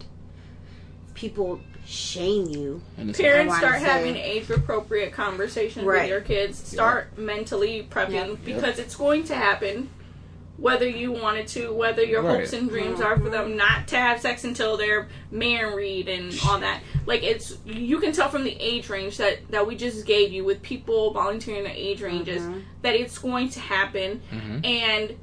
people shame you. and Parents start having age appropriate conversations with your kids. Start mentally prepping Yep. because it's going to happen. Whether you wanted to, whether your Right. hopes and dreams are for them not to have sex until they're married and all that. Like it's, you can tell from the age range that that we just gave you with people volunteering their age ranges Mhm. that it's going to happen. Mhm. And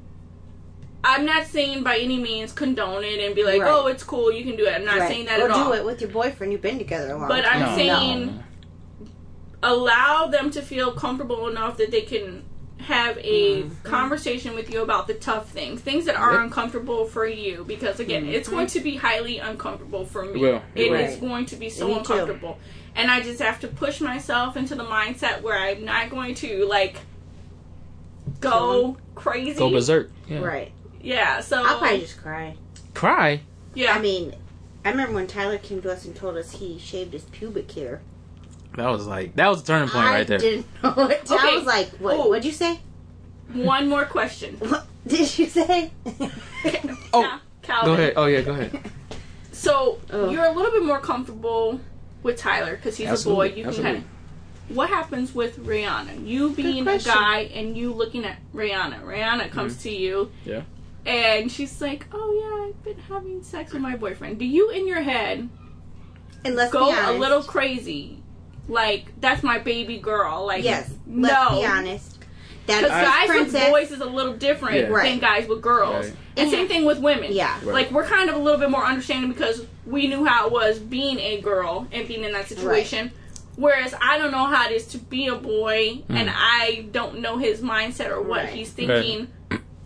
I'm not saying by any means condone it and be like, Right. oh, it's cool, you can do it. I'm not Right. saying that or at all. Or do it with your boyfriend. You've been together a long But time. I'm No. saying allow them to feel comfortable enough that they can have a mm-hmm. Mm-hmm. conversation with you about the tough things, things that are Yep. uncomfortable for you. Because again, mm-hmm. it's going to be highly uncomfortable for me. Well, It is Right. going to be so Me too. uncomfortable, and I just have to push myself into the mindset where I'm not going to like go crazy. go berserk yeah. right. Yeah. So I'll probably just cry. cry yeah. I mean, I remember when Tyler came to us and told us he shaved his pubic hair. That was like that was a turning point I right there. didn't know it. I Okay. was like, what? Oh. What'd you say? One more question. What did you say? Oh, Now, Calvin. Go ahead. Oh yeah, go ahead. So Ugh. you're a little bit more comfortable with Tyler because he's Absolutely, a boy. You absolutely. can kind of. What happens with Rihanna? You being a guy and you looking at Rihanna. Rihanna comes to you. Mm-hmm. Yeah. And she's like, "Oh yeah, I've been having sex with my boyfriend." Do you, in your head, and let's go be a little crazy? Like that's my baby girl. Like Yes. no. Let's be honest. That's Because guys princess. with boys is a little different Yeah. than guys with girls. Right. And same thing with women. Yeah. Right. Like we're kind of a little bit more understanding because we knew how it was being a girl and being in that situation. Whereas I don't know how it is to be a boy and hmm. I don't know his mindset or what Right. he's thinking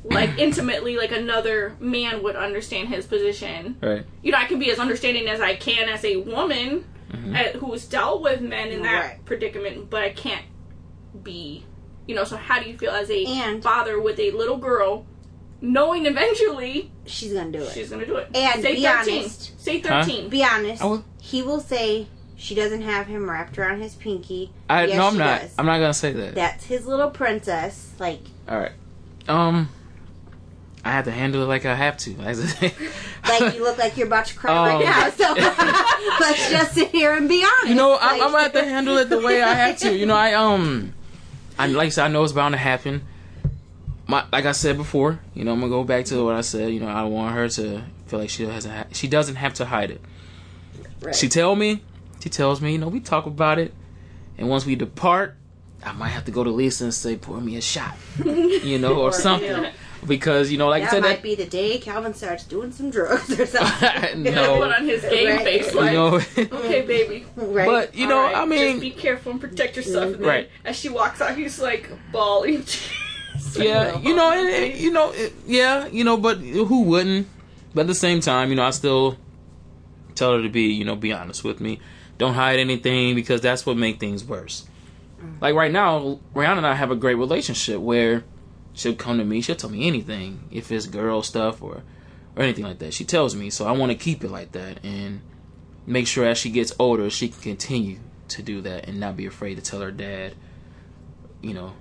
like intimately like another man would understand his position. Right. You know, I can be as understanding as I can as a woman uh, who's dealt with men in that Right. predicament, but I can't be, you know. So how do you feel as a And- father with a little girl, knowing eventually She's gonna do it. she's gonna do it? And say be thirteen. honest. Say thirteen. Be honest. Will- He will say she doesn't have him wrapped around his pinky. I Yes, no, I'm she not. does. I'm not gonna say that. That's his little princess. Like All right. Um, I have to handle it like I have to. like you look like you're about to cry Um, right now. So let's just sit here and be honest. You know, I'm, Like- I'm gonna have to handle it the way I have to. You know, I um, I like I said, I know it's bound to happen. My, like I said before, you know, I'm gonna go back to what I said. You know, I want her to feel like she doesn't she doesn't have to hide it. Right. She tell me, she tells me, you know, we talk about it, and once we depart, I might have to go to Lisa and say, pour me a shot, you know, or, Or, something, yeah. Because you know, like I that said, might that be the day Calvin starts doing some drugs or something. No. Put on his game Right. face you know, okay, baby. right? but you know, All right, I mean, just be careful and protect yourself. And then Right. As she walks out, he's like bawling. yeah, you know, and, and, you know, it, yeah, you know, but who wouldn't? But at the same time, you know, I still tell her to be, you know, be honest with me. Don't hide anything because that's what make things worse. Mm. Like right now, Rihanna and I have a great relationship where she'll come to me, she'll tell me anything if it's girl stuff or or anything like that. She tells me, so I want to keep it like that and make sure as she gets older, she can continue to do that and not be afraid to tell her dad, you know,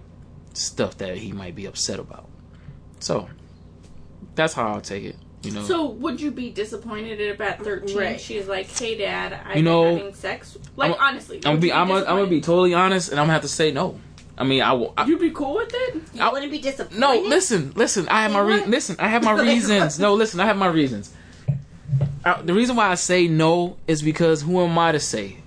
stuff that he might be upset about. So that's how I'll take it. You know, So would you be disappointed at about thirteen Right. she's like, "Hey, Dad, I've You know, having sex"? Like I'm- honestly, I'm gonna would be I'm gonna, I'm gonna be totally honest, and I'm gonna have to say no. I mean, I will. You'd be cool with it? you I- wouldn't be disappointed. no, listen, listen. I have my re- listen. I have my reasons. No, listen. I have my reasons. Uh, the reason why I say no is because who am I to say?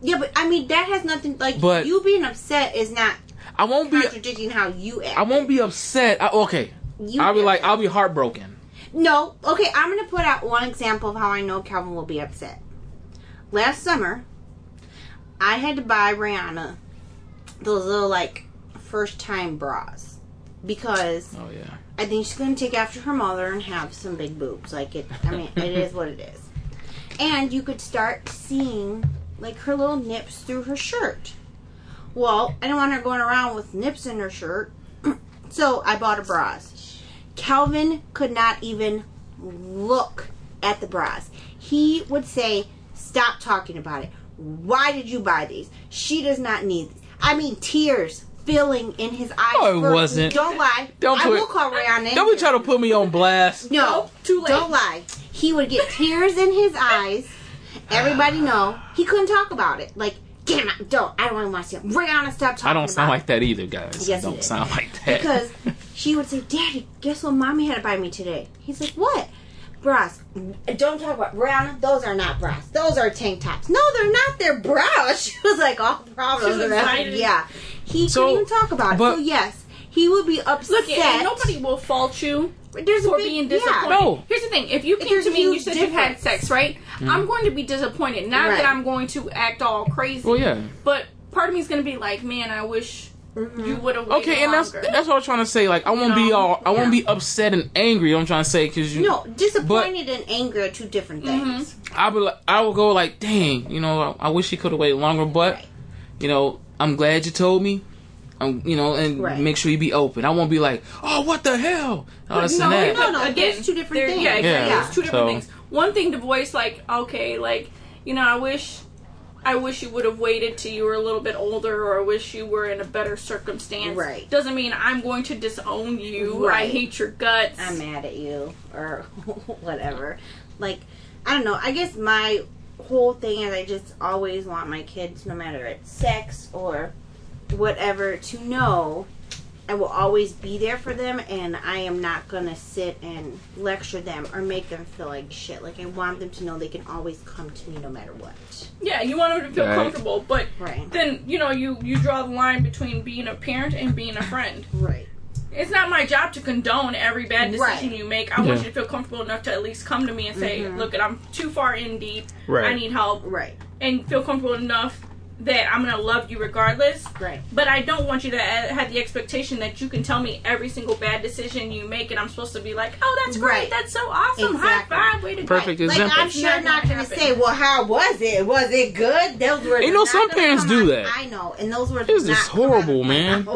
Yeah, but I mean that has nothing like But- you being upset is not I won't be. contradicting how you act. I won't be upset. I, okay, You I'll be act- like, I'll be heartbroken. No, okay, I'm gonna put out one example of how I know Calvin will be upset. Last summer, I had to buy Rihanna those little like first time bras because Oh yeah. I think she's gonna take after her mother and have some big boobs. Like it, I mean, it is what it is. And you could start seeing like her little nips through her shirt. Well, I do not want her going around with nips in her shirt, so I bought her bras. Calvin could not even look at the bras. He would say, "Stop talking about it. Why did you buy these? She does not need these." I mean, tears filling in his eyes. No, it for- wasn't. Don't lie. Don't I put- will call Rihanna. in Don't be here. trying to put me on blast. No, Nope, too late. Don't lie. He would get tears in his eyes. Everybody know he couldn't talk about it. Like, get him out. Don't. I don't even want to see him. Rihanna, stop talking. I don't sound about like that either, guys. Yes, you don't sound like that. because she would say, "Daddy, guess what? Mommy had to buy me today." He's like, "What?" Bras. Don't talk about Rihanna. Those are not bras. Those are tank tops. No, they're not. They're bras. She was like, "All problems." She's around- excited. Yeah, he So, couldn't even talk about it. but- so yes, he would be upset. Look, and nobody will fault you There's a for big- being yeah. disappointed. No. Here's the thing: if you came There's to me and you huge said you've had sex, right? Mm-hmm. I'm going to be disappointed. Not Right. that I'm going to act all crazy. well, yeah. But part of me is going to be like, man, I wish Mm-hmm. you would have Okay, and that's longer. that's what I'm trying to say. Like, I won't be all, I won't Yeah. be upset and angry. I'm trying to say because you, No, disappointed and angry are two different things. I will, I will go like, dang, you know, I, I wish he could have waited longer, but Right. you know, I'm glad you told me. I'm, you know, and Right. make sure you be open. I won't be like, oh, what the hell? All this no, that. no, no. Again, there's two different things. Yeah, exactly. Yeah. There's two different So- things. One thing to voice like, okay, like you know, I wish I wish you would have waited till you were a little bit older, or I wish you were in a better circumstance. Right. Doesn't mean I'm going to disown you. I hate your guts. I'm mad at you or whatever. Like, I don't know. I guess my whole thing is I just always want my kids, no matter it's sex or whatever, to know I will always be there for them and I am not going to sit and lecture them or make them feel like shit. Like, I want them to know they can always come to me no matter what. Yeah, you want them to feel Right. comfortable, but Right. then you know you you draw the line between being a parent and being a friend. Right. It's not my job to condone every bad decision Right. you make. I want you to feel comfortable enough to at least come to me and say, mm-hmm. "Look, I'm too far in deep. Right. I need help." Right. and feel comfortable enough that I'm gonna love you regardless. Right. But I don't want you to have the expectation that you can tell me every single bad decision you make, and I'm supposed to be like, "Oh, that's great. Right. That's so awesome. Exactly. High five. Way to Perfect go." Like, example. I'm sure Not not gonna happen. say, well, how was it? Was it good? Those words You know, some parents do that. I know, and those were It's are just not coming out of horrible, man.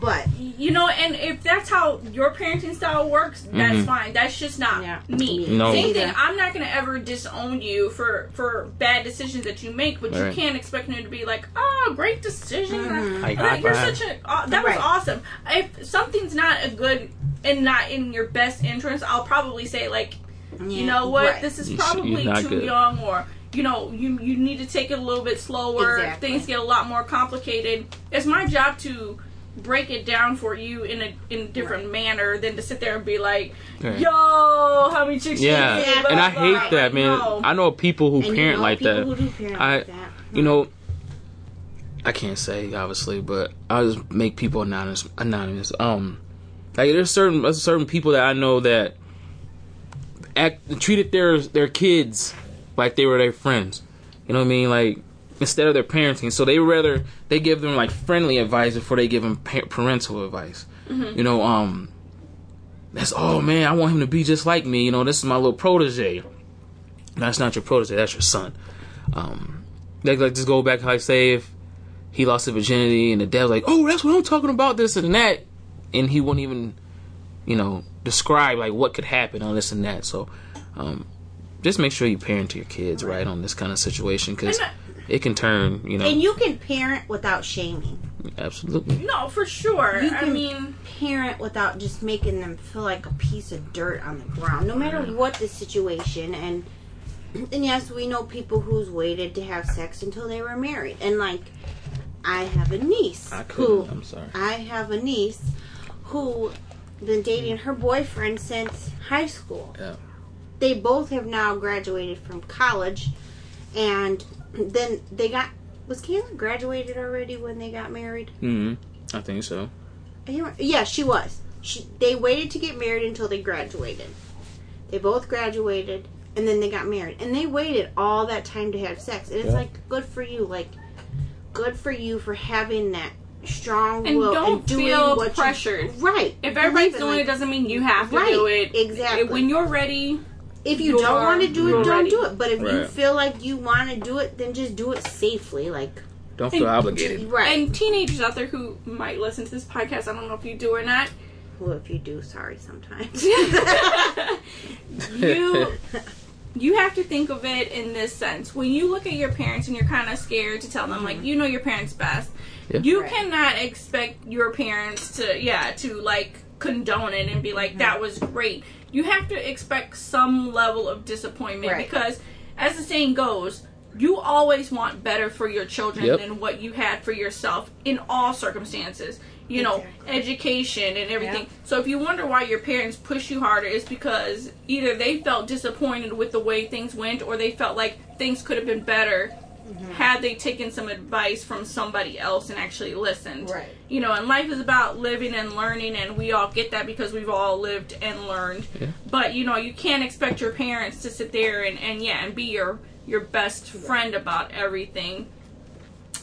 But You know, and if that's how your parenting style works, that's Mhm. fine. That's just not Yeah. me. No. Same Either. thing. I'm not gonna ever disown you for for bad decisions that you make, but Right. you can't expect me to be like, "Oh, great decision. Mhm. Like, That- you're five. such a uh, that was Right. awesome." If something's not a good and not in your best interest, I'll probably say like, you know what, Right. this is probably too good. young, or you know, you you need to take it a little bit slower. Exactly. Things get a lot more complicated. It's my job to break it down for you in a in a different manner than to sit there and be like, Right. "Yo, how many chicks?" Yeah, dated?" And I hate that, man. No. I know people who And you parent know like people that. Who do parent I- like that. You know, I can't say obviously, but I'll just make people anonymous. Anonymous. Um, like there's certain there's certain people that I know that act treated their their kids like they were their friends. You know what I mean? Like instead of their parenting, so they rather they give them like friendly advice before they give them pa- parental advice. You know, um, that's oh man, I want him to be just like me. You know, this is my little protege. That's not your protege. That's your son. Um, like, like just go back. Like say if he lost his virginity and the dad's like, oh, that's what I'm talking about. This and that, and he wouldn't even, you know, describe like what could happen on this and that. So, um, just make sure you parent to your kids right, on this kind of situation because it can turn. You know, And you can parent without shaming. absolutely. No, for sure. You I mean, parent without just making them feel like a piece of dirt on the ground, no matter what the situation. And and yes, we know people who's waited to have sex until they were married. And like, I have a niece I who couldn't. I'm sorry. I have a niece who been dating her boyfriend since high school. Yeah. They both have now graduated from college, and then they got. Was Kayla graduated already when they got married? hmm I think so. Yeah, she was. She they waited to get married until they graduated. They both graduated and then they got married. And they waited all that time to have sex. And it's Yeah. like good for you. Like good for you for having that strong And will don't and doing feel what you- pressured. right. if everybody's doing like, it, doesn't mean you have to Right, do it. exactly. When you're ready, if you you're- don't want to do it, don't ready. do it. But if you feel like you want to do it, then just do it safely. Like Don't feel And- obligated. right. and teenagers out there who might listen to this podcast, I don't know if you do or not. well, if you do, sorry sometimes. you you have to think of it in this sense. When you look at your parents and you're kind of scared to tell them, like, mm-hmm. you know your parents best, Yeah. you Right. cannot expect your parents to, yeah, to like condone it and be like, mm-hmm. that was great. You have to expect some level of disappointment Right. because, as the saying goes, you always want better for your children Yep. than what you had for yourself in all circumstances. You know, Exactly. education and everything. Yep. So if you wonder why your parents push you harder, it's because either they felt disappointed with the way things went, or they felt like things could have been better Mm-hmm. had they taken some advice from somebody else and actually listened. Right. You know, and life is about living and learning, and we all get that because we've all lived and learned. Yeah. But you know, you can't expect your parents to sit there and, and yeah, and be your your best friend about everything.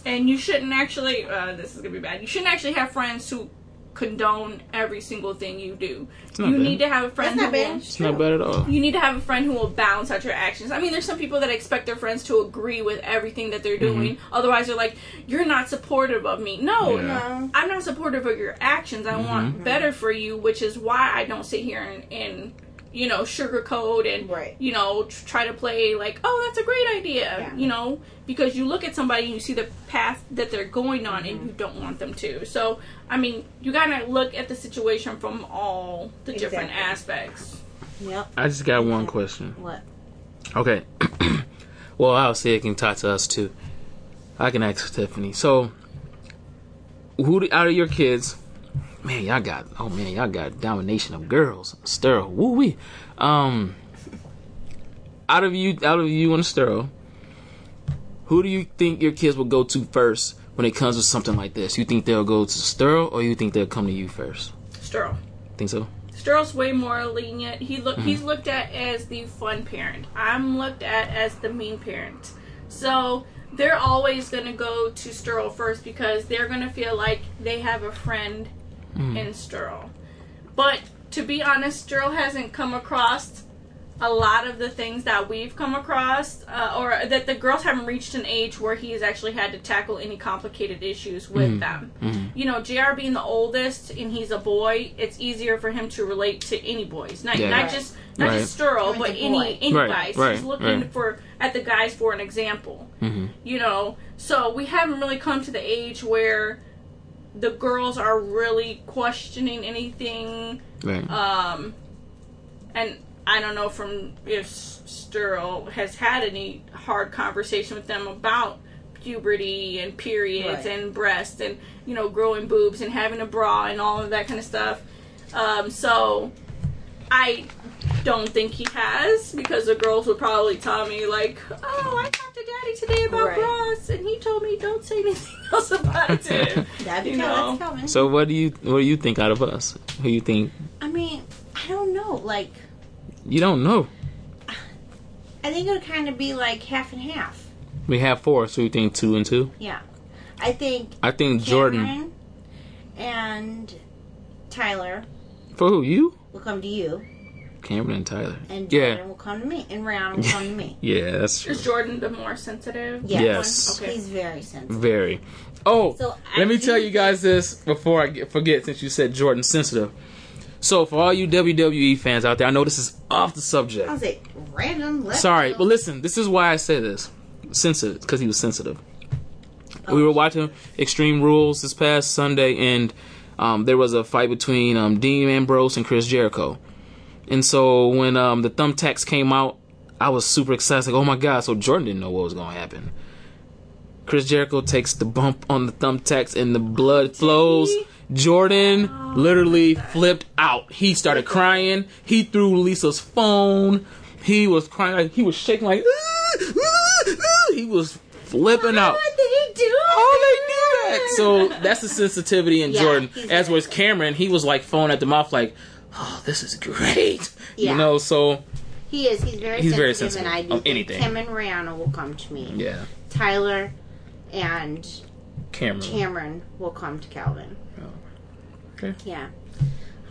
And you shouldn't actually. Uh, this is gonna be bad. You shouldn't actually have friends who condone every single thing you do. not You bad. need to have a friend That's not bad. will It's not bad at all. you need to have a friend who will balance out your actions. I mean, there's some people that expect their friends to agree with everything that they're doing. Otherwise, they're like, "You're not supportive of me." No, Yeah. No. I'm not supportive of your actions. I want better for you, which is why I don't sit here and, and you know, sugarcoat and Right. you know tr- try to play like, oh, that's a great idea, Yeah. you know, because you look at somebody and you see the path that they're going on, and Mm-hmm. you don't want them to. So, I mean, you gotta look at the situation from all the different aspects. Yep. I just got one question. What? Okay. well, I'll say it can talk to us too. I can ask Tiffany. So, who do- out of your kids? Man, y'all got oh man, y'all got domination of girls. Sterl, woo wee. Um, out of you, out of you and Sterl, who do you think your kids will go to first when it comes to something like this? You think they'll go to Sterl, or you think they'll come to you first? Sterl. Think so? Sterl's way more lenient. He look Mm-hmm. he's looked at as the fun parent. I'm looked at as the mean parent. So they're always gonna go to Sterl first because they're gonna feel like they have a friend Mm-hmm. in Sterl. But to be honest, Sterl hasn't come across a lot of the things that we've come across, uh, or that the girls haven't reached an age where he has actually had to tackle any complicated issues with them. You know, JR being the oldest and he's a boy, it's easier for him to relate to any boys, not Yeah. not Right. just not Right. just Sterl, Or but any any Right, guys. right, he's looking right. for at the guys for an example. Mm-hmm. You know, so we haven't really come to the age where the girls are really questioning anything Right. um, and I don't know from if Sterl has had any hard conversation with them about puberty and periods Right. and breasts and you know growing boobs and having a bra and all of that kind of stuff. Um, so I don't think he has because the girls would probably tell me like, "Oh, I talked to Daddy today about Right. bras and he told me don't say anything else about it." to. That'd be You know. that's so, what do you what do you think out of us? Who you think? I mean, I don't know. Like, You don't know. I think it would kind of be like half and half. We have four, so you think two and two? Yeah. I think I think Jordan. And Tyler For who? You? will come to you, Cameron and Tyler. and Yeah. Jordan will come to me, and Rihanna will come to me. Yeah, that's true. Is Jordan the more sensitive? Yeah. Yes. Okay. He's very sensitive. Very. Oh, So I let me do tell you guys this before I get, forget since you said Jordan sensitive. So, for all you WWE fans out there, I know this is off the subject. I was like, random. Left Sorry, field. but listen, this is why I say this. Sensitive, because he was sensitive. We were watching Extreme Rules this past Sunday, and um, there was a fight between um, Dean Ambrose and Chris Jericho. And so when um, the thumbtacks came out, I was super excited. Like, oh my god! So Jordan didn't know what was going to happen. Chris Jericho takes the bump on the thumbtacks, and the blood flows. Jordan literally flipped out. He started crying. He threw Lisa's phone. He was crying. Like, he was shaking like. "Ah, ah, ah." He was flipping out. What did he do? How they do that? So that's the sensitivity in Yeah, Jordan. As was Cameron, he was like phone at the mouth, like, "Oh, this is great," Yeah. you know. So He is. He's very He's sensitive, very sensitive and I do of think anything. Kim and Rihanna will come to me. yeah, Tyler and Cameron. Cameron will come to Calvin. Oh. Okay. Yeah.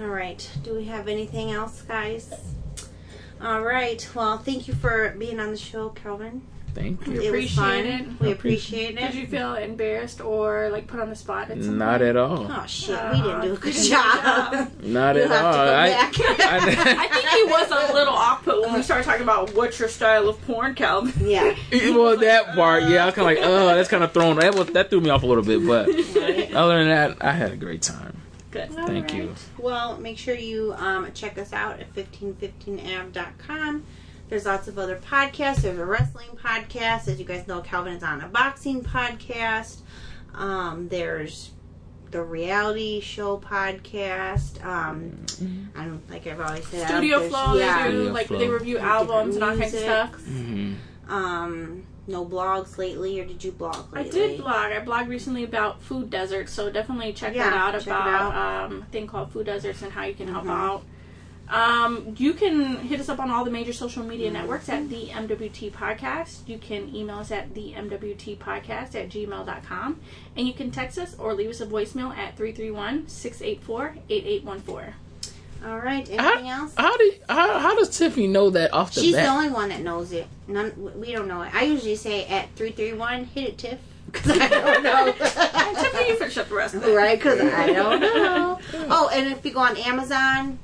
All right. Do we have anything else, guys? All right. Well, thank you for being on the show, Calvin. Thank you. It was Appreciate fun. it. We appreciate it. Did you feel embarrassed or like put on the spot at some Not point? at all. Oh shit, ah, we didn't do a good You did a job. good job. Not You'll at have all. to go I, back. I think he was a little off put when we started talking about what's your style of porn, Calvin. yeah. well, that part, yeah, I was kind of like, oh, that's kind of thrown. That was that threw me off a little bit, but Right. other than that, I had a great time. Good. Thank you. Well, make sure you um, check us out at 1515av.com. There's lots of other podcasts. There's a wrestling podcast. As you guys know, Calvin is on a boxing podcast. Um, there's the reality show podcast. Um, I don't like I've always said. Studio there's- Flow, yeah. they do Studio like Flow. they review albums and all kinds of music. stuff. hmm Um, no blogs lately, or did you blog I did blog. I blogged recently about food deserts, so definitely check Yeah, that out check about out. um, a thing called food deserts and how you can help Mhm. out. Um, you can hit us up on all the major social media networks at the MWT Podcast. You can email us at the MWT Podcast at gmail.com. And you can text us or leave us a voicemail at 331 684 8814. All right. Anything How, else? how do how, how does Tiffany know that off the She's the only one that knows it. None, we don't know it. I usually say at three three one, hit it, Tiff, because I don't know. Tiffany, you finish up the rest of it. right? Because I don't know. Oh, and if you go on Amazon,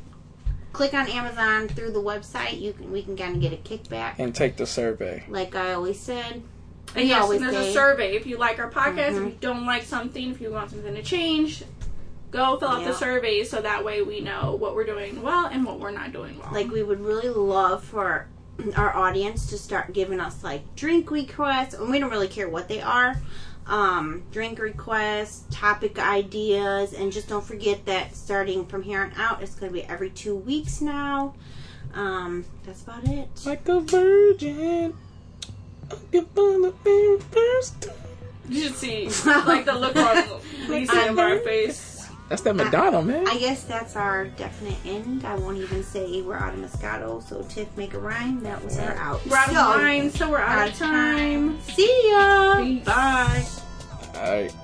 click on Amazon through the website, you can we can kind of get a kickback. And take the survey. Like I always said, And We yes, always and there's say- a survey. If you like our podcast, Mhm. if you don't like something, if you want something to change, go fill out Yeah. the survey so that way we know what we're doing well and what we're not doing well. like we would really love for our audience to start giving us like drink requests, and we don't really care what they are. Um, drink requests, topic ideas, and just don't forget that starting from here on out, it's going to be every two weeks now. Um, that's about it. Like a virgin. I can find the very first you should see like the look on Lisa and our face. That's that Madonna, man. I guess that's our definite end. I won't even say we're out of Moscato, so Tiff make a rhyme. That was our out. We're out of So, so we're out, of time. See ya. Bye. All right.